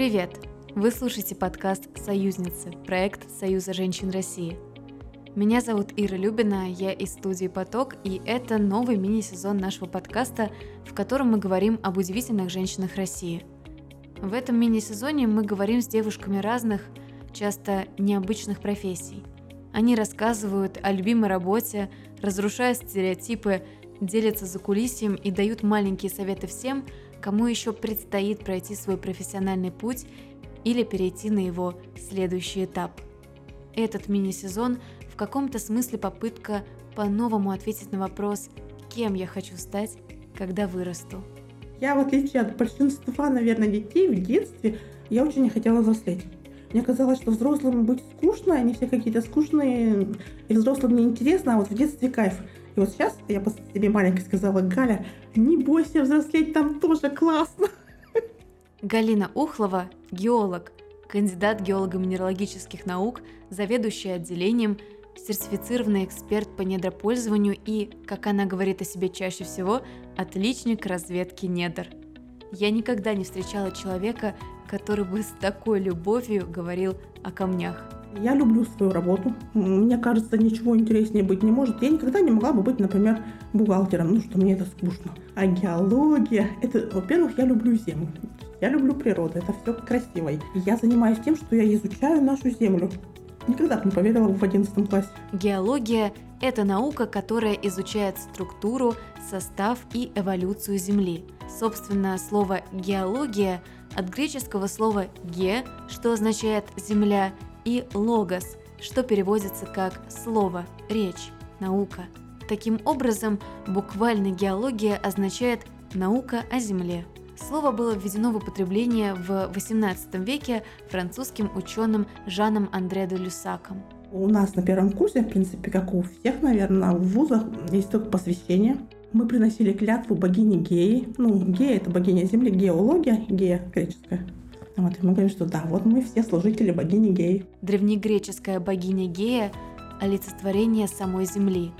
Привет! Вы слушаете подкаст «Союзницы» – проект Союза женщин России. Меня зовут Ира Любина, я из студии «Поток», и это новый мини-сезон нашего подкаста, в котором мы говорим об удивительных женщинах России. В этом мини-сезоне мы говорим с девушками разных, часто необычных профессий. Они рассказывают о любимой работе, разрушая стереотипы, делятся за кулисьем и дают маленькие советы всем, кому еще предстоит пройти свой профессиональный путь или перейти на его следующий этап. Этот мини-сезон в каком-то смысле попытка по-новому ответить на вопрос «Кем я хочу стать, когда вырасту?». Я, в отличие от большинства, наверное, детей в детстве, я очень не хотела взрослеть. Мне казалось, что взрослым быть скучно, они все какие-то скучные, и взрослым неинтересно, а вот в детстве кайф. И вот сейчас я по себе маленькой сказала, Галя, не бойся взрослеть, там тоже классно. Галина Ухлова – геолог, кандидат геолого-минералогических наук, заведующая отделением, сертифицированный эксперт по недропользованию и, как она говорит о себе чаще всего, отличник разведки недр. Я никогда не встречала человека, который бы с такой любовью говорил о камнях. Я люблю свою работу. Мне кажется, ничего интереснее быть не может. Я никогда не могла бы быть, например, бухгалтером, ну что мне это скучно. А геология, это, во-первых, я люблю землю. Я люблю природу, это все красиво. Я занимаюсь тем, что я изучаю нашу землю. Никогда бы не поверила в 11 классе. Геология – это наука, которая изучает структуру, состав и эволюцию Земли. Собственно, слово «геология» от греческого слова «ге», что означает «земля», и «логос», что переводится как «слово», «речь», «наука». Таким образом, буквально геология означает «наука о Земле». Слово было введено в употребление в XVIII веке французским ученым Жаном Андре де Люсаком. У нас на первом курсе, в принципе, как у всех, наверное, в вузах есть только посвящение. Мы приносили клятву богине Геи. Ну, Гея – это богиня Земли, геология, Гея греческая. Вот, и мы говорим, что да, вот мы все служители богини Геи. Древнегреческая богиня Гея – олицетворение самой Земли.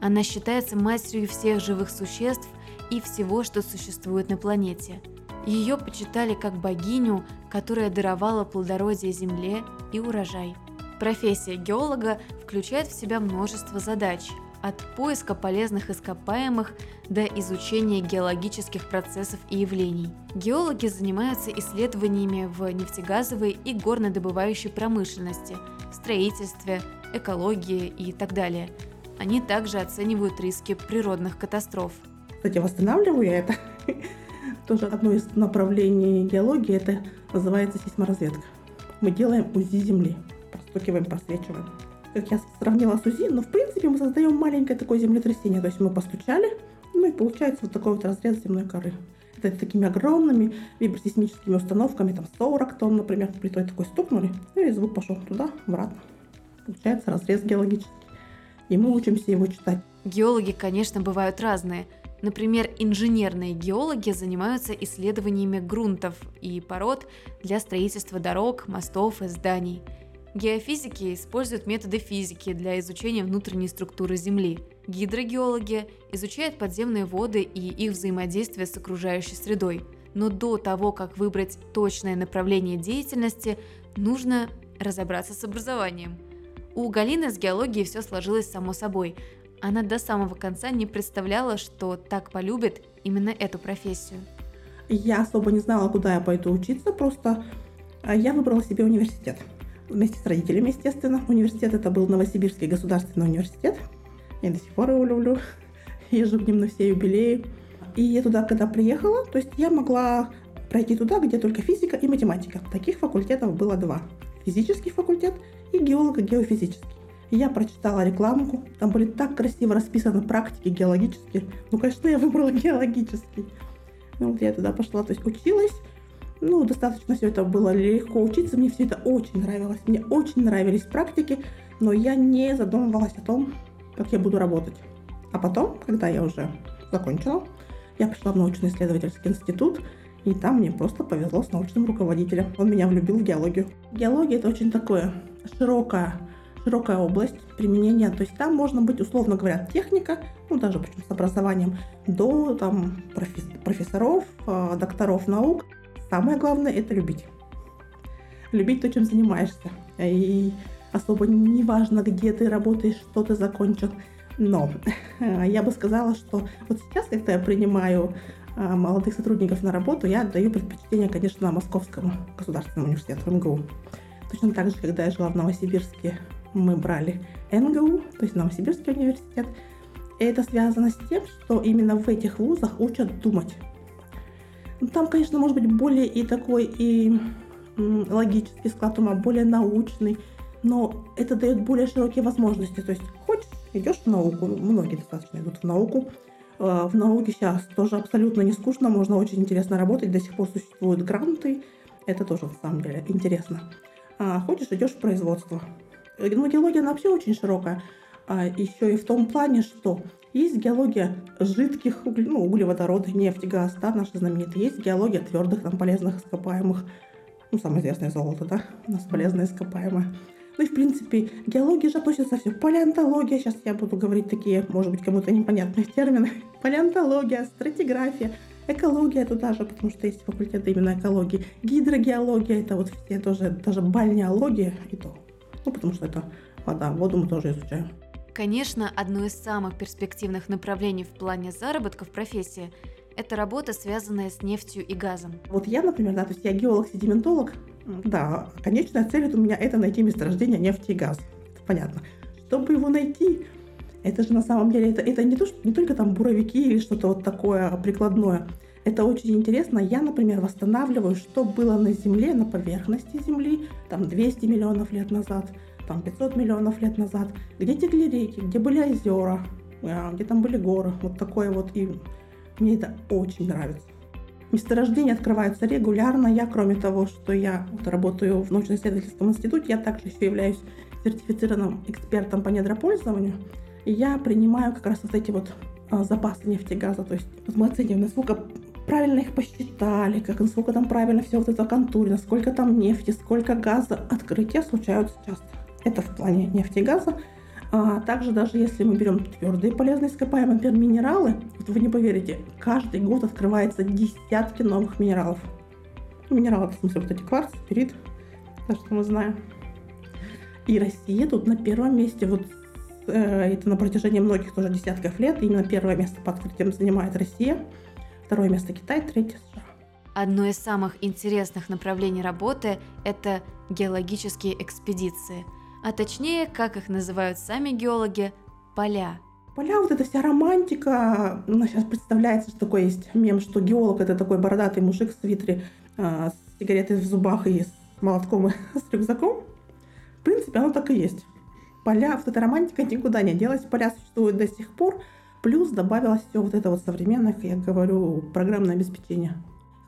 Она считается матерью всех живых существ и всего, что существует на планете. Ее почитали как богиню, которая даровала плодородие земле и урожай. Профессия геолога включает в себя множество задач – от поиска полезных ископаемых до изучения геологических процессов и явлений. Геологи занимаются исследованиями в нефтегазовой и горнодобывающей промышленности, строительстве, экологии и так далее. Они также оценивают риски природных катастроф. Кстати, восстанавливаю я это. Тоже одно из направлений геологии, это называется сейсморазведка. Мы делаем УЗИ Земли, простукиваем, просвечиваем как я сравнила с УЗИ, но в принципе мы создаем маленькое такое землетрясение. То есть мы постучали, ну и получается вот такой вот разрез земной коры. Это такими огромными вибросейсмическими установками, там 40 тонн, например, плитой такой стукнули, ну и звук пошел туда, обратно. Получается разрез геологический. И мы учимся его читать. Геологи, конечно, бывают разные. Например, инженерные геологи занимаются исследованиями грунтов и пород для строительства дорог, мостов и зданий – Геофизики используют методы физики для изучения внутренней структуры Земли. Гидрогеологи изучают подземные воды и их взаимодействие с окружающей средой. Но до того, как выбрать точное направление деятельности, нужно разобраться с образованием. У Галины с геологией все сложилось само собой. Она до самого конца не представляла, что так полюбит именно эту профессию. Я особо не знала, куда я пойду учиться, просто а, я выбрала себе университет – вместе с родителями, естественно. Университет это был Новосибирский государственный университет. Я до сих пор его люблю. Езжу к ним на все юбилеи. И я туда, когда приехала, то есть я могла пройти туда, где только физика и математика. Таких факультетов было два. Физический факультет и геолого-геофизический. Я прочитала рекламку, там были так красиво расписаны практики геологические. Ну, конечно, я выбрала геологический. Ну, вот я туда пошла, то есть училась, ну, достаточно все это было легко учиться, мне все это очень нравилось, мне очень нравились практики, но я не задумывалась о том, как я буду работать. А потом, когда я уже закончила, я пришла в научно-исследовательский институт, и там мне просто повезло с научным руководителем. Он меня влюбил в геологию. Геология это очень такое широкая, широкая область применения. То есть там можно быть, условно говоря, техника, ну даже причем с образованием, до там профессоров, э, докторов наук. Самое главное – это любить. любить то, чем занимаешься. И особо не важно, где ты работаешь, что ты закончил. Но я бы сказала, что вот сейчас, когда я принимаю а, молодых сотрудников на работу, я отдаю предпочтение, конечно, Московскому государственному университету МГУ. Точно так же, когда я жила в Новосибирске, мы брали НГУ, то есть Новосибирский университет. И это связано с тем, что именно в этих вузах учат думать. Ну, там, конечно, может быть более и такой и логический склад ума, более научный, но это дает более широкие возможности. То есть хочешь, идешь в науку, многие достаточно идут в науку. Э, в науке сейчас тоже абсолютно не скучно, можно очень интересно работать, до сих пор существуют гранты, это тоже на самом деле интересно. А хочешь, идешь в производство. Э, ну, геология, она вообще очень широкая. А еще и в том плане, что есть геология жидких ну, углеводородов, нефть, газ, да, наши знаменитые. Есть геология твердых, там, полезных ископаемых. Ну, самое известное золото, да, у нас полезное ископаемое. Ну и, в принципе, геология же относится все. Палеонтология, сейчас я буду говорить такие, может быть, кому-то непонятные термины. Палеонтология, стратиграфия, экология туда же, потому что есть факультет именно экологии. Гидрогеология, это вот все тоже, даже бальнеология и то. Ну, потому что это вода, воду мы тоже изучаем. Конечно, одно из самых перспективных направлений в плане заработка в профессии – это работа, связанная с нефтью и газом. Вот я, например, да, то есть я геолог-седиментолог, да, конечная цель у меня это найти месторождение нефти и газа. Это понятно. Чтобы его найти, это же на самом деле, это, это не, то, что, не только там буровики или что-то вот такое прикладное. Это очень интересно. Я, например, восстанавливаю, что было на Земле, на поверхности Земли, там 200 миллионов лет назад, там 500 миллионов лет назад, где текли реки, где были озера, а, где там были горы. Вот такое вот. И мне это очень нравится. Месторождения открываются регулярно. Я, кроме того, что я вот работаю в научно-исследовательском институте, я также еще являюсь сертифицированным экспертом по недропользованию. И я принимаю как раз вот эти вот а, запасы нефти и газа. То есть вот мы оцениваем, насколько правильно их посчитали, как насколько там правильно все вот это контурено, сколько там нефти, сколько газа. Открытия случаются часто. Это в плане нефти и газа. А также даже если мы берем твердые полезные ископаемые, например, минералы, вот вы не поверите, каждый год открывается десятки новых минералов. Минералы, в смысле, вот эти кварц, спирит, то, что мы знаем. И Россия тут на первом месте, вот э, это на протяжении многих тоже десятков лет, именно первое место по открытиям занимает Россия, второе место Китай, третье США. Одно из самых интересных направлений работы – это геологические экспедиции – а точнее, как их называют сами геологи, поля. Поля, вот эта вся романтика, ну, сейчас представляется, что такое есть мем, что геолог это такой бородатый мужик в свитере э, с сигаретой в зубах и с молотком и с рюкзаком. В принципе, оно так и есть. Поля, вот эта романтика никуда не делась, поля существуют до сих пор, плюс добавилось все вот это вот современное, я говорю, программное обеспечение.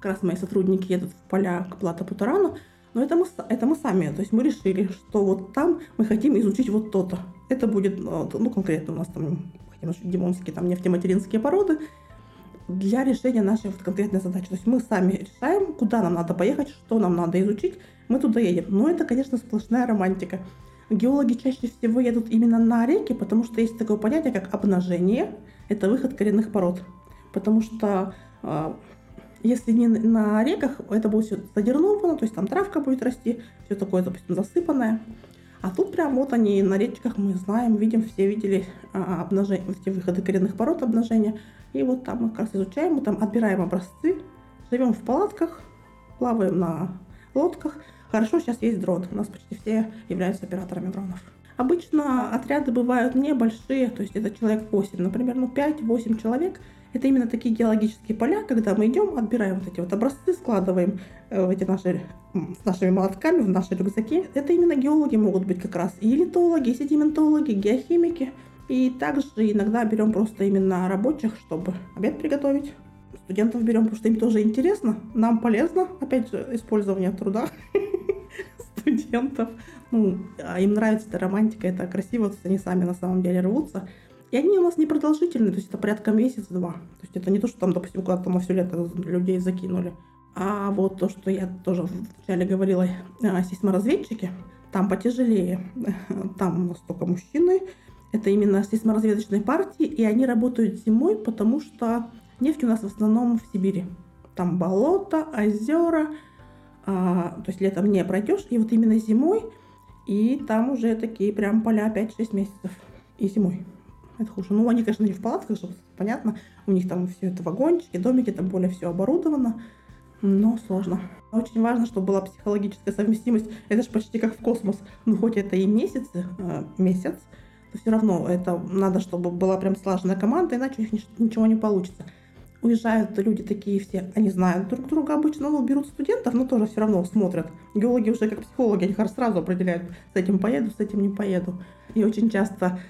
Как раз мои сотрудники едут в поля к Плата-Путарану, но это мы, это мы сами, то есть мы решили, что вот там мы хотим изучить вот то-то. Это будет, ну, ну конкретно у нас там хотим изучить димонские там нефтематеринские породы для решения нашей вот конкретной задачи. То есть мы сами решаем, куда нам надо поехать, что нам надо изучить, мы туда едем. Но это, конечно, сплошная романтика. Геологи чаще всего едут именно на реки, потому что есть такое понятие, как обнажение. Это выход коренных пород. Потому что а, если не на реках, это будет все задерновано, то есть там травка будет расти, все такое, допустим, засыпанное. А тут прям вот они на речках мы знаем, видим, все видели а, обнажение, вот эти выходы коренных пород обнажения. И вот там мы как раз изучаем, мы там отбираем образцы, живем в палатках, плаваем на лодках. Хорошо, сейчас есть дрон. У нас почти все являются операторами дронов. Обычно отряды бывают небольшие, то есть это человек 8, например, ну 5-8 человек – это именно такие геологические поля, когда мы идем, отбираем вот эти вот образцы, складываем э, в эти наши, с нашими молотками в наши рюкзаки. Это именно геологи могут быть как раз и литологи, и седиментологи, геохимики. И также иногда берем просто именно рабочих, чтобы обед приготовить. Студентов берем, потому что им тоже интересно, нам полезно, опять же, использование труда студентов. Ну, а им нравится эта романтика, это красиво, они сами на самом деле рвутся. И они у нас непродолжительные, то есть это порядка месяц-два. То есть это не то, что там, допустим, куда-то на все лето людей закинули. А вот то, что я тоже вначале говорила о сейсморазведчике, там потяжелее. Там у нас только мужчины. Это именно сейсморазведочные партии, и они работают зимой, потому что нефть у нас в основном в Сибири. Там болото, озера, а, то есть летом не пройдешь, и вот именно зимой, и там уже такие прям поля 5-6 месяцев, и зимой. Это хуже. Ну, они, конечно, не в палатках живут, понятно. У них там все это вагончики, домики, там более все оборудовано, но сложно. Очень важно, чтобы была психологическая совместимость. Это же почти как в космос. Ну, хоть это и месяцы, э, месяц, то все равно это надо, чтобы была прям слаженная команда, иначе у них ничего не получится уезжают люди такие все, они знают друг друга обычно, ну, берут студентов, но тоже все равно смотрят. Геологи уже как психологи, они сразу определяют, с этим поеду, с этим не поеду. И очень часто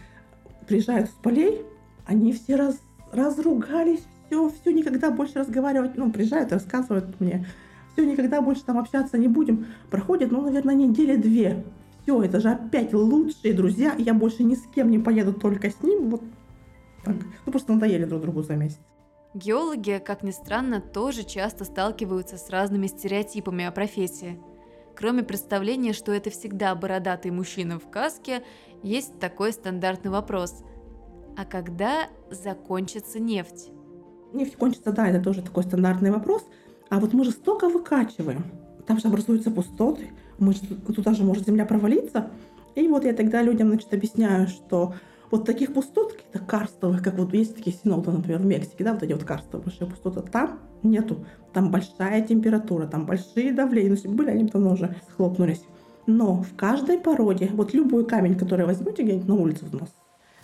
приезжают с полей, они все раз, разругались, все, все, никогда больше разговаривать, ну, приезжают, рассказывают мне, все, никогда больше там общаться не будем. Проходит, ну, наверное, недели две. Все, это же опять лучшие друзья, я больше ни с кем не поеду, только с ним, вот так. Ну, просто надоели друг другу за месяц. Геологи, как ни странно, тоже часто сталкиваются с разными стереотипами о профессии. Кроме представления, что это всегда бородатый мужчина в каске, есть такой стандартный вопрос. А когда закончится нефть? Нефть кончится, да, это тоже такой стандартный вопрос. А вот мы же столько выкачиваем. Там же образуются пустоты. Мы туда же может земля провалиться. И вот я тогда людям, значит, объясняю, что вот таких пустот, каких-то карстовых, как вот есть такие синоды, например, в Мексике, да, вот эти вот карстовые большие пустоты, там нету. Там большая температура, там большие давления. Ну, если были, они давно уже схлопнулись. Но в каждой породе, вот любой камень, который возьмете где-нибудь на улице у нас,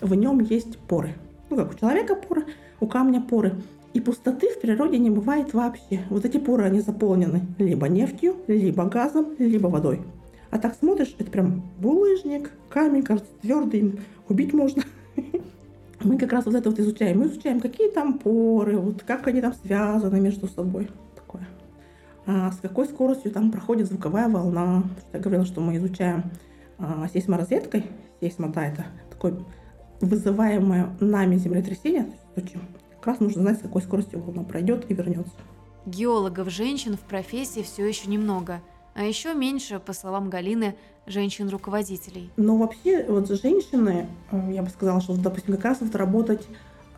в нем есть поры. Ну, как у человека поры, у камня поры. И пустоты в природе не бывает вообще. Вот эти поры, они заполнены либо нефтью, либо газом, либо водой. А так смотришь, это прям булыжник, камень, кажется, твердый, убить можно. Мы как раз вот это вот изучаем. Мы изучаем, какие там поры, вот как они там связаны между собой. Такое. А с какой скоростью там проходит звуковая волна. Я говорила, что мы изучаем а, сейсморазведкой. Сейсмо, да, это такое вызываемое нами землетрясение. Учим. Как раз нужно знать, с какой скоростью волна пройдет и вернется. Геологов женщин в профессии все еще немного – а еще меньше, по словам Галины, женщин-руководителей. Но вообще вот женщины, э, я бы сказала, что, допустим, как раз вот работать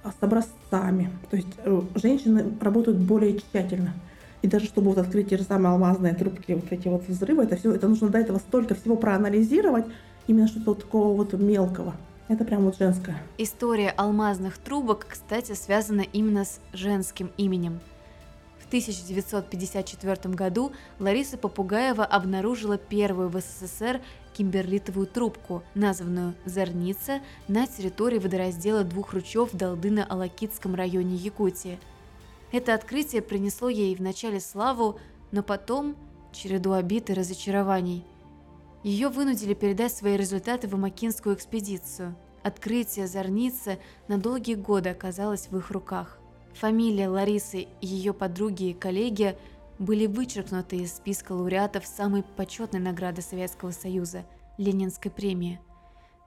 с образцами. То есть э, женщины работают более тщательно. И даже чтобы вот открыть те же самые алмазные трубки, вот эти вот взрывы, это все, это нужно до этого столько всего проанализировать, именно что-то вот такого вот мелкого. Это прям вот женское. История алмазных трубок, кстати, связана именно с женским именем – в 1954 году Лариса Попугаева обнаружила первую в СССР кимберлитовую трубку, названную «Зорница», на территории водораздела двух ручьев в Долдыно-Алакитском районе Якутии. Это открытие принесло ей вначале славу, но потом череду обид и разочарований. Ее вынудили передать свои результаты в Амакинскую экспедицию. Открытие Зорницы на долгие годы оказалось в их руках – Фамилия Ларисы и ее подруги и коллеги были вычеркнуты из списка лауреатов самой почетной награды Советского Союза – Ленинской премии.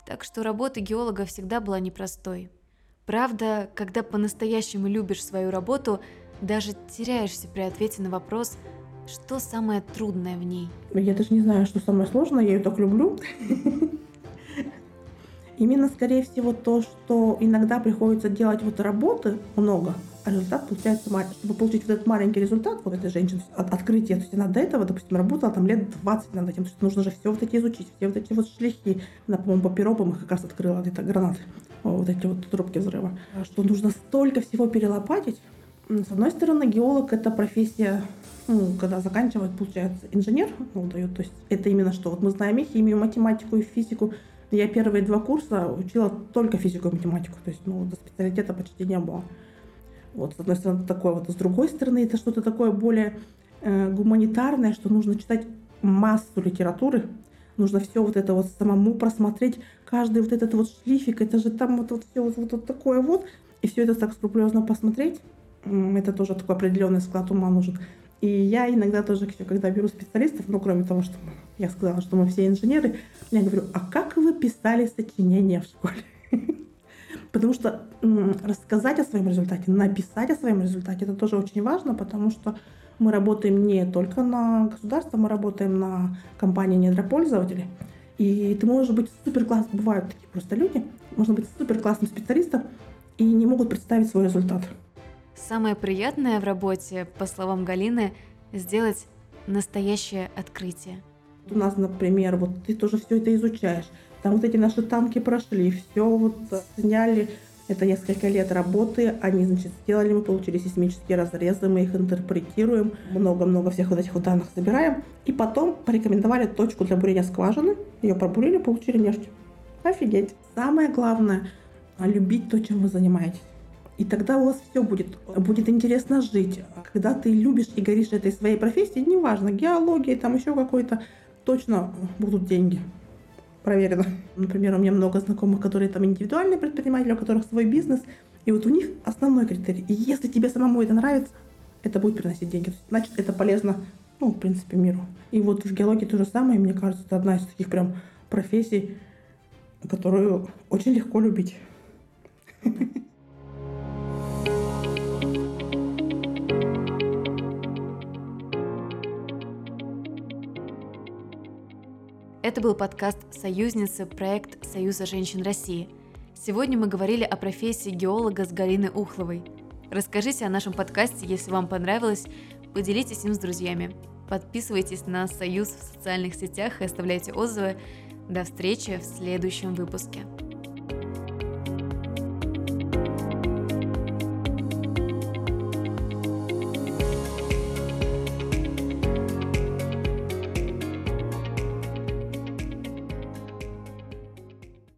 Так что работа геолога всегда была непростой. Правда, когда по-настоящему любишь свою работу, даже теряешься при ответе на вопрос, что самое трудное в ней. Я даже не знаю, что самое сложное, я ее так люблю. Именно, скорее всего, то, что иногда приходится делать вот работы много, результат получается маленький. Чтобы получить вот этот маленький результат, вот этой женщины, от открытия, то есть она до этого, допустим, работала там лет 20 над этим, то есть нужно же все вот эти изучить, все вот эти вот шляхи. Она, по-моему, по пиропам их как раз открыла, где-то гранаты, вот эти вот трубки взрыва. А что нужно столько всего перелопатить. С одной стороны, геолог — это профессия ну, когда заканчивает, получается, инженер, ну, дает, то есть это именно что, вот мы знаем и химию, математику, и физику, я первые два курса учила только физику и математику, то есть, ну, до специалитета почти не было. Вот, с одной стороны, такое вот, с другой стороны, это что-то такое более э, гуманитарное, что нужно читать массу литературы, нужно все вот это вот самому просмотреть, каждый вот этот вот шлифик, это же там вот, вот все вот, вот, вот такое вот, и все это так скрупулезно посмотреть, это тоже такой определенный склад ума нужен. И я иногда тоже, когда беру специалистов, ну, кроме того, что я сказала, что мы все инженеры, я говорю, а как вы писали сочинения в школе? Потому что рассказать о своем результате, написать о своем результате, это тоже очень важно, потому что мы работаем не только на государство, мы работаем на компании недропользователей. И ты можешь быть супер классным, бывают такие просто люди, можно быть супер классным специалистом и не могут представить свой результат. Самое приятное в работе, по словам Галины, сделать настоящее открытие. У нас, например, вот ты тоже все это изучаешь. Там вот эти наши танки прошли, все вот сняли. Это несколько лет работы. Они, значит, сделали, мы получили сейсмические разрезы, мы их интерпретируем, много-много всех вот этих вот данных собираем. И потом порекомендовали точку для бурения скважины. Ее пробурили, получили нефть. Офигеть. Самое главное – любить то, чем вы занимаетесь. И тогда у вас все будет, будет интересно жить. Когда ты любишь и горишь этой своей профессией, неважно, геология, там еще какой-то, точно будут деньги проверено. Например, у меня много знакомых, которые там индивидуальные предприниматели, у которых свой бизнес, и вот у них основной критерий. И если тебе самому это нравится, это будет приносить деньги. Значит, это полезно, ну, в принципе, миру. И вот в геологии то же самое, мне кажется, это одна из таких прям профессий, которую очень легко любить. Это был подкаст «Союзницы», проект Союза женщин России. Сегодня мы говорили о профессии геолога с Галиной Ухловой. Расскажите о нашем подкасте, если вам понравилось, поделитесь им с друзьями. Подписывайтесь на Союз в социальных сетях и оставляйте отзывы. До встречи в следующем выпуске.